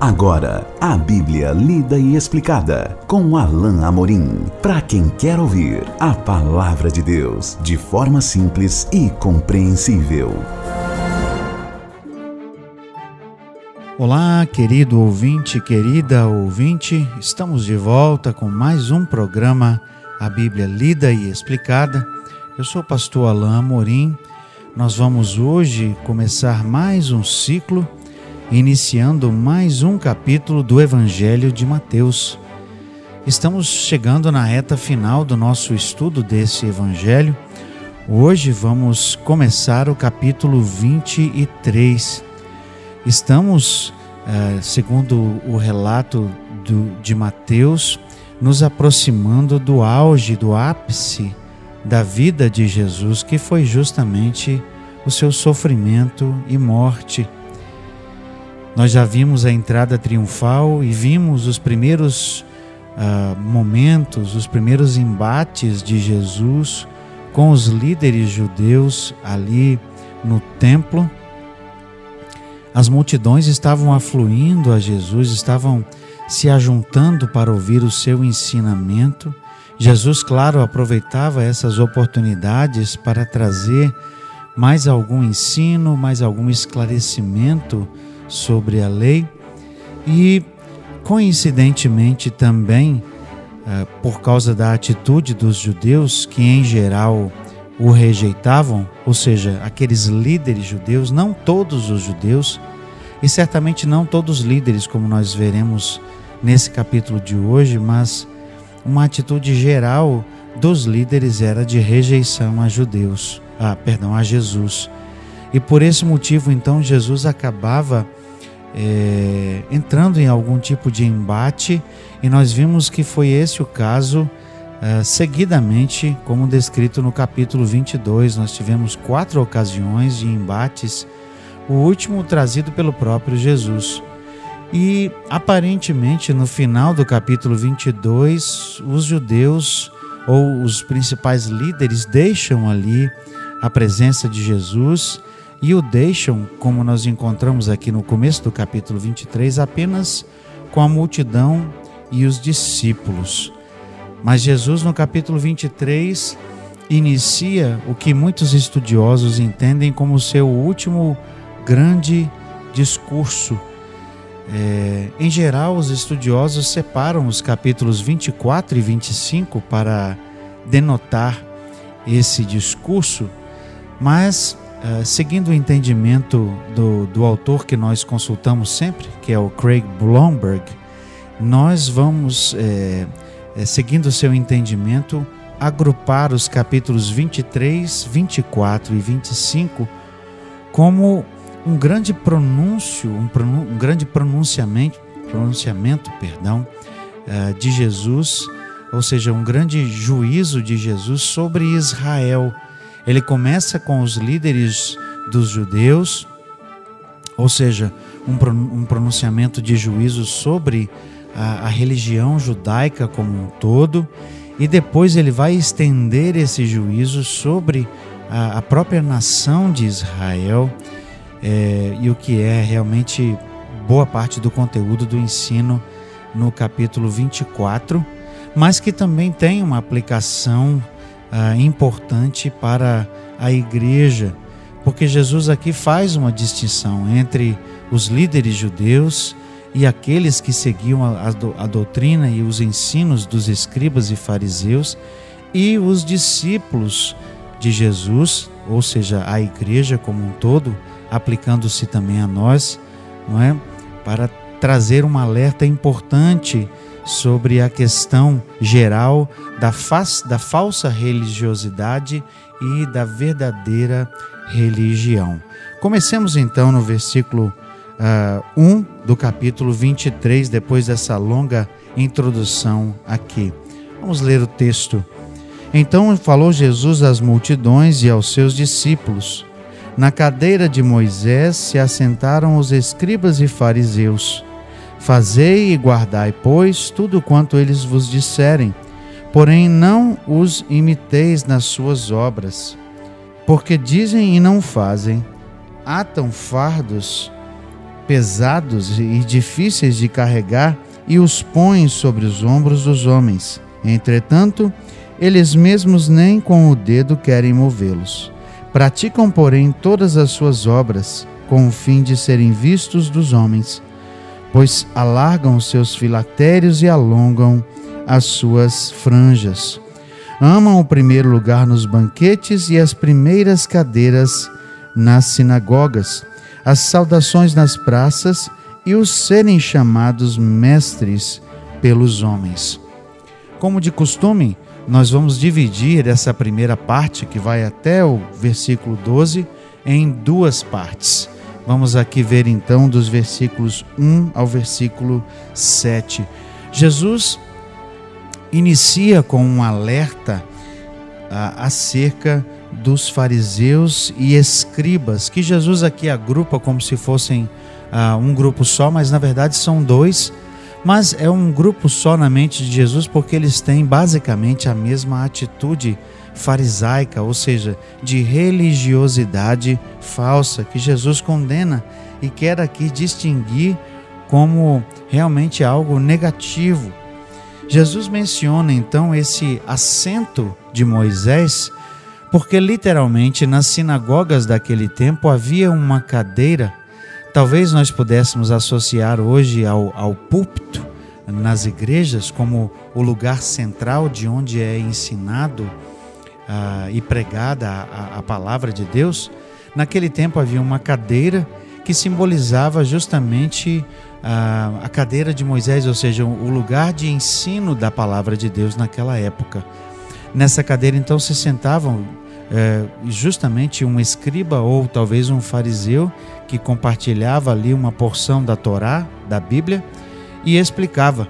Agora, a Bíblia lida e explicada com Alain Amorim. Para quem quer ouvir a palavra de Deus de forma simples e compreensível. Olá, querido ouvinte, querida ouvinte, estamos de volta com mais um programa A Bíblia Lida e Explicada. Eu sou o pastor Alain Amorim. Nós vamos hoje começar mais um ciclo iniciando mais um capítulo do Evangelho de Mateus. Estamos chegando na reta final do nosso estudo desse Evangelho. Hoje vamos começar o capítulo 23. Estamos, eh, segundo o relato de Mateus, nos aproximando do auge, do ápice da vida de Jesus, que foi justamente o seu sofrimento e morte nós já vimos a entrada triunfal e vimos os primeiros uh, momentos, os primeiros embates de Jesus com os líderes judeus ali no templo. As multidões estavam afluindo a Jesus, estavam se ajuntando para ouvir o seu ensinamento. Jesus, claro, aproveitava essas oportunidades para trazer mais algum ensino, mais algum esclarecimento sobre a lei e, coincidentemente também, eh, por causa da atitude dos judeus, que em geral o rejeitavam, ou seja, aqueles líderes judeus, não todos os judeus, e certamente não todos os líderes, como nós veremos nesse capítulo de hoje, mas uma atitude geral dos líderes era de rejeição a judeus, ah, perdão, a Jesus. E por esse motivo, então, Jesus acabava é, entrando em algum tipo de embate, e nós vimos que foi esse o caso é, seguidamente, como descrito no capítulo 22. Nós tivemos quatro ocasiões de embates, o último trazido pelo próprio Jesus. E aparentemente, no final do capítulo 22, os judeus ou os principais líderes deixam ali a presença de Jesus e o deixam, como nós encontramos aqui no começo do capítulo 23, apenas com a multidão e os discípulos. Mas Jesus, no capítulo 23, inicia o que muitos estudiosos entendem como seu último grande discurso. É, em geral, os estudiosos separam os capítulos 24 e 25 para denotar esse discurso, mas Uh, seguindo o entendimento do, do autor que nós consultamos sempre, que é o Craig Blomberg, nós vamos, é, é, seguindo o seu entendimento, agrupar os capítulos 23, 24 e 25 como um grande pronúncio, um, um grande pronunciamento, pronunciamento perdão, de Jesus, ou seja, um grande juízo de Jesus sobre Israel ele começa com os líderes dos judeus, ou seja, um pronunciamento de juízo sobre a, a religião judaica como um todo, e depois ele vai estender esse juízo sobre a, a própria nação de Israel é, e o que é realmente boa parte do conteúdo do ensino no capítulo 24, mas que também tem uma aplicação ah, importante para a igreja, porque Jesus aqui faz uma distinção entre os líderes judeus e aqueles que seguiam a, a, doutrina e os ensinos dos escribas e fariseus e os discípulos de Jesus, ou seja, a igreja como um todo, aplicando-se também a nós, não é? Para trazer um alerta importante sobre a questão geral da, fa da falsa religiosidade e da verdadeira religião. Comecemos então no versículo uh, ah, 1 do capítulo 23, depois dessa longa introdução aqui. Vamos ler o texto. Então falou Jesus às multidões e aos seus discípulos. Na cadeira de Moisés se assentaram os escribas e fariseus. Fazei e guardai, pois, tudo quanto eles vos disserem, porém não os imiteis nas suas obras, porque dizem e não fazem, atam fardos pesados e difíceis de carregar e os põe sobre os ombros dos homens. Entretanto, eles mesmos nem com o dedo querem movê-los. Praticam, porém, todas as suas obras com o fim de serem vistos dos homens, pois alargam seus filactérios e alongam as suas franjas. Amam o primeiro lugar nos banquetes e as primeiras cadeiras nas sinagogas, as saudações nas praças e os serem chamados mestres pelos homens. Como de costume, nós vamos dividir essa primeira parte, que vai até o versículo 12, em duas partes. Vamos aqui ver então dos versículos 1 ao versículo 7. Jesus inicia com um alerta ah, acerca dos fariseus e escribas, que Jesus aqui agrupa como se fossem ah, um grupo só, mas na verdade são dois. Mas é um grupo só na mente de Jesus porque eles têm basicamente a mesma atitude farisaica, ou seja, de religiosidade falsa, que Jesus condena e quer aqui distinguir como realmente algo negativo. Jesus menciona então esse assento de Moisés, porque literalmente nas sinagogas daquele tempo havia uma cadeira, talvez nós pudéssemos associar hoje ao, ao púlpito nas igrejas como o lugar central de onde é ensinado uh, e pregada a, a palavra de Deus. Naquele tempo havia uma cadeira que simbolizava justamente a, a cadeira de Moisés, ou seja, o lugar de ensino da palavra de Deus naquela época. Nessa cadeira, então, se sentavam é, justamente um escriba ou talvez um fariseu que compartilhava ali uma porção da Torá, da Bíblia, e explicava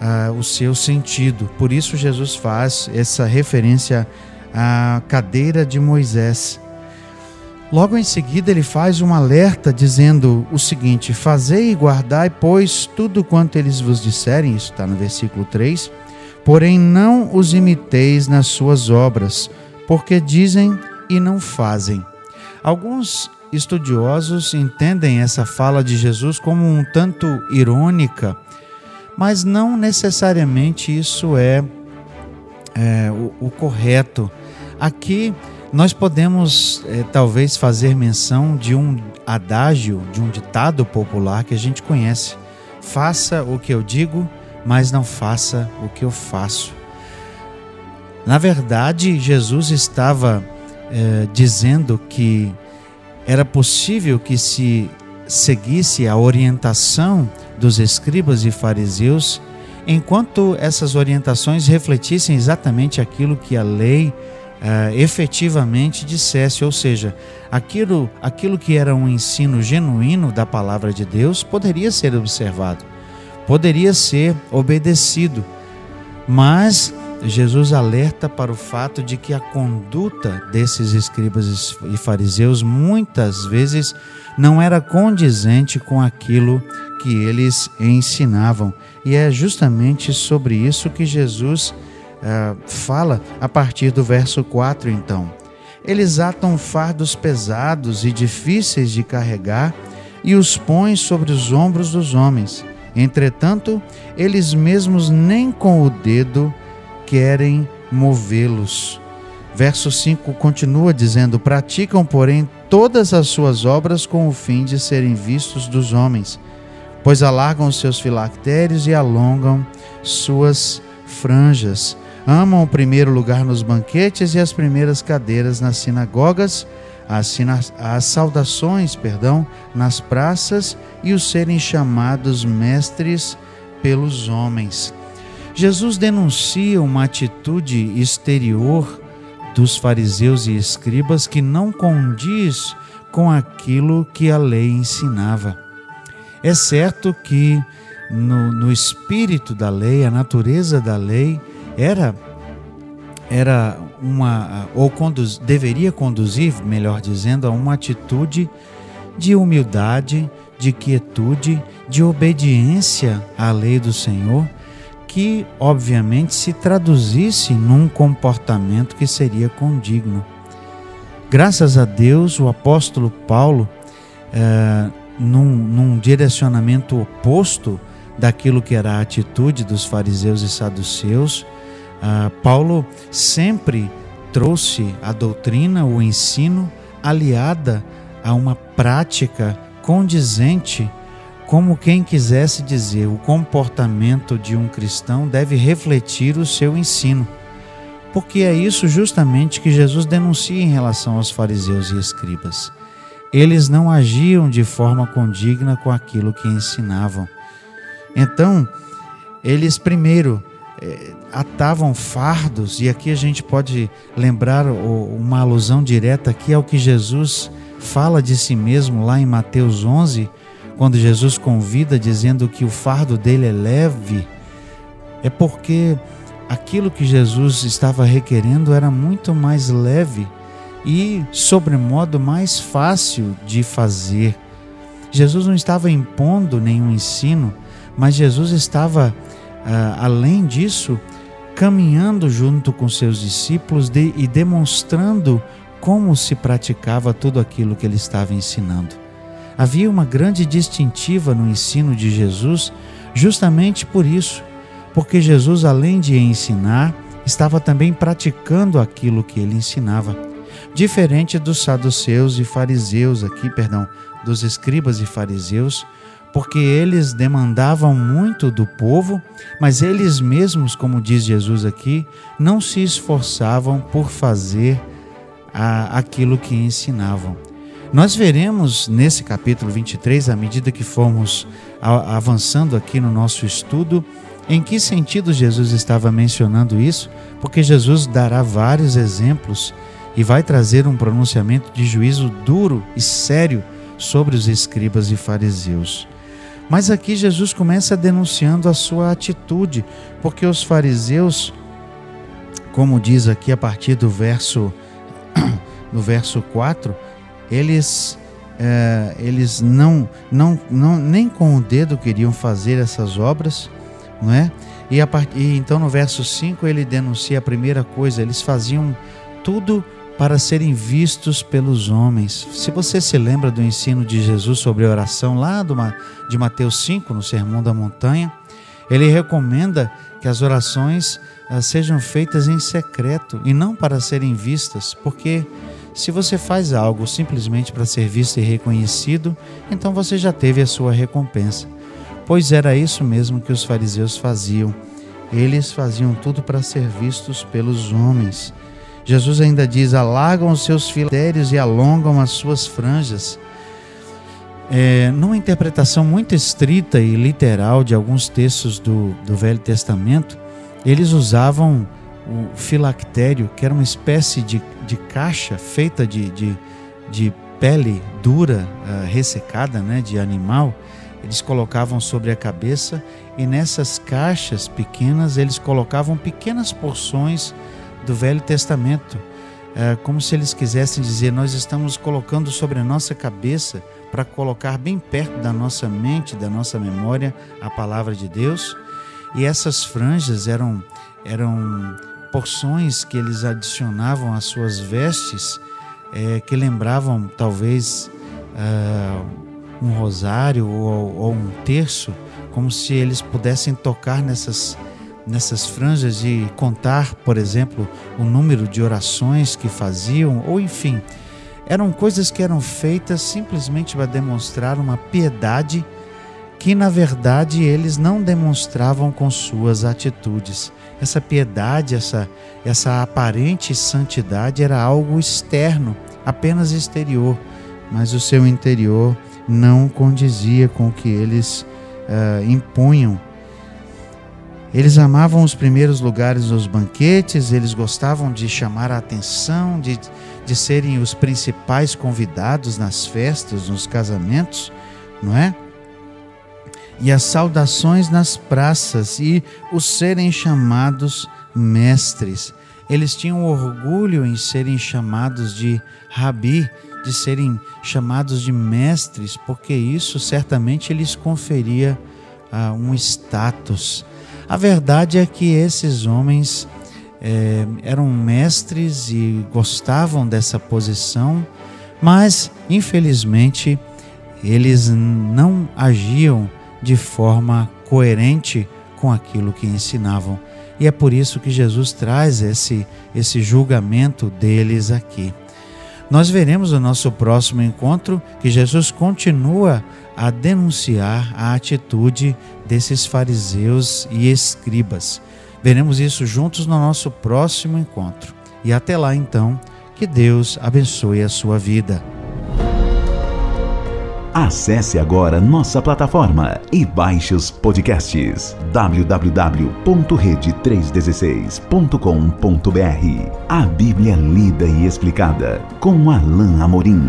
ah, o seu sentido. Por isso, Jesus faz essa referência à cadeira de Moisés. Logo em seguida, ele faz um alerta dizendo o seguinte: Fazei e guardai, pois, tudo quanto eles vos disserem, isso está no versículo 3, porém não os imiteis nas suas obras, porque dizem e não fazem. Alguns estudiosos entendem essa fala de Jesus como um tanto irônica, mas não necessariamente isso é, é o, o correto. Aqui nós podemos é, talvez fazer menção de um adágio, de um ditado popular que a gente conhece: faça o que eu digo, mas não faça o que eu faço. Na verdade, Jesus estava é, dizendo que era possível que se seguisse a orientação dos escribas e fariseus, enquanto essas orientações refletissem exatamente aquilo que a lei uh, efetivamente dissesse, ou seja, aquilo, aquilo que era um ensino genuíno da palavra de Deus poderia ser observado, poderia ser obedecido, mas Jesus alerta para o fato de que a conduta desses escribas e fariseus muitas vezes não era condizente com aquilo que eles ensinavam. E é justamente sobre isso que Jesus uh, fala a partir do verso 4, então. Eles atam fardos pesados e difíceis de carregar e os põem sobre os ombros dos homens. Entretanto, eles mesmos nem com o dedo querem movê-los. Verso 5 continua dizendo: Praticam, porém, todas as suas obras com o fim de serem vistos dos homens, pois alargam seus filactérios e alongam suas franjas amam o primeiro lugar nos banquetes e as primeiras cadeiras nas sinagogas, as, as saudações, perdão, nas praças e os serem chamados mestres pelos homens. Jesus denuncia uma atitude exterior dos fariseus e escribas que não condiz com aquilo que a lei ensinava. É certo que no, no espírito da lei, a natureza da lei, era era uma ou conduz, deveria conduzir, melhor dizendo, a uma atitude de humildade, de quietude, de obediência à lei do Senhor, que obviamente se traduzisse num comportamento que seria condigno. Graças a Deus, o apóstolo Paulo, eh, num, num direcionamento oposto daquilo que era a atitude dos fariseus e saduceus. Ah, Paulo sempre trouxe a doutrina, o ensino, aliada a uma prática condizente, como quem quisesse dizer, o comportamento de um cristão deve refletir o seu ensino. Porque é isso justamente que Jesus denuncia em relação aos fariseus e escribas. Eles não agiam de forma condigna com aquilo que ensinavam. Então, eles primeiro eh, atavam fardos, e aqui a gente pode lembrar uma alusão direta aqui ao que Jesus fala de si mesmo lá em Mateus 11, quando Jesus convida dizendo que o fardo dele é leve, é porque aquilo que Jesus estava requerendo era muito mais leve e, sobremodo, mais fácil de fazer. Jesus não estava impondo nenhum ensino, mas Jesus estava, ah, além disso, caminhando junto com seus discípulos e demonstrando como se praticava tudo aquilo que ele estava ensinando. Havia uma grande distintiva no ensino de Jesus, justamente por isso, porque Jesus, além de ensinar, estava também praticando aquilo que ele ensinava. Diferente dos saduceus e fariseus aqui, perdão, dos escribas e fariseus, porque eles demandavam muito do povo, mas eles mesmos, como diz Jesus aqui, não se esforçavam por fazer a, aquilo que ensinavam. Nós veremos nesse capítulo 23, à medida que formos avançando aqui no nosso estudo, em que sentido Jesus estava mencionando isso, porque Jesus dará vários exemplos e vai trazer um pronunciamento de juízo duro e sério sobre os escribas e fariseus. Mas aqui Jesus começa denunciando a sua atitude, porque os fariseus, como diz aqui a partir do verso no verso 4, eles, é, eles não, não, não, nem com o dedo queriam fazer essas obras, não é? E, a e então no verso 5 ele denuncia a primeira coisa, eles faziam tudo para serem vistos pelos homens. Se você se lembra do ensino de Jesus sobre oração lá de Mateus 5, no Sermão da Montanha, ele recomenda que as orações ah, sejam feitas em secreto e não para serem vistas, porque se você faz algo simplesmente para ser visto e reconhecido, então você já teve a sua recompensa. Pois era isso mesmo que os fariseus faziam. Eles faziam tudo para ser vistos pelos homens. Jesus ainda diz: alagam os seus filérios e alongam as suas franjas. É, numa interpretação muito estrita e literal de alguns textos do, do Velho Testamento, eles usavam o filactério, que era uma espécie de, de caixa feita de, de, de pele dura, uh, ressecada, né, de animal, eles colocavam sobre a cabeça e nessas caixas pequenas eles colocavam pequenas porções do Velho Testamento, uh, como se eles quisessem dizer: Nós estamos colocando sobre a nossa cabeça para colocar bem perto da nossa mente, da nossa memória, a palavra de Deus. E essas franjas eram, eram porções que eles adicionavam às suas vestes, é, que lembravam talvez uh, um rosário ou, ou, um terço, como se eles pudessem tocar nessas, nessas franjas e contar, por exemplo, o número de orações que faziam, ou enfim, eram coisas que eram feitas simplesmente para demonstrar uma piedade que na verdade eles não demonstravam com suas atitudes essa piedade, essa, essa aparente santidade era algo externo, apenas exterior, mas o seu interior não condizia com o que eles uh, impunham. Eles amavam os primeiros lugares nos banquetes, eles gostavam de chamar a atenção, de, de serem os principais convidados nas festas, nos casamentos, não é? E as saudações nas praças e os serem chamados mestres. Eles tinham orgulho em serem chamados de rabi, de serem chamados de mestres, porque isso certamente lhes conferia uh, um status. A verdade é que esses homens eh, eram mestres e gostavam dessa posição, mas infelizmente eles não agiam de forma coerente com aquilo que ensinavam. E é por isso que Jesus traz esse, esse julgamento deles aqui. Nós veremos no nosso próximo encontro que Jesus continua a denunciar a atitude desses fariseus e escribas. Veremos isso juntos no nosso próximo encontro. E até lá então, que Deus abençoe a sua vida. Acesse agora nossa plataforma e baixe os podcasts www.rede316.com.br. A Bíblia lida e explicada com Alain Amorim.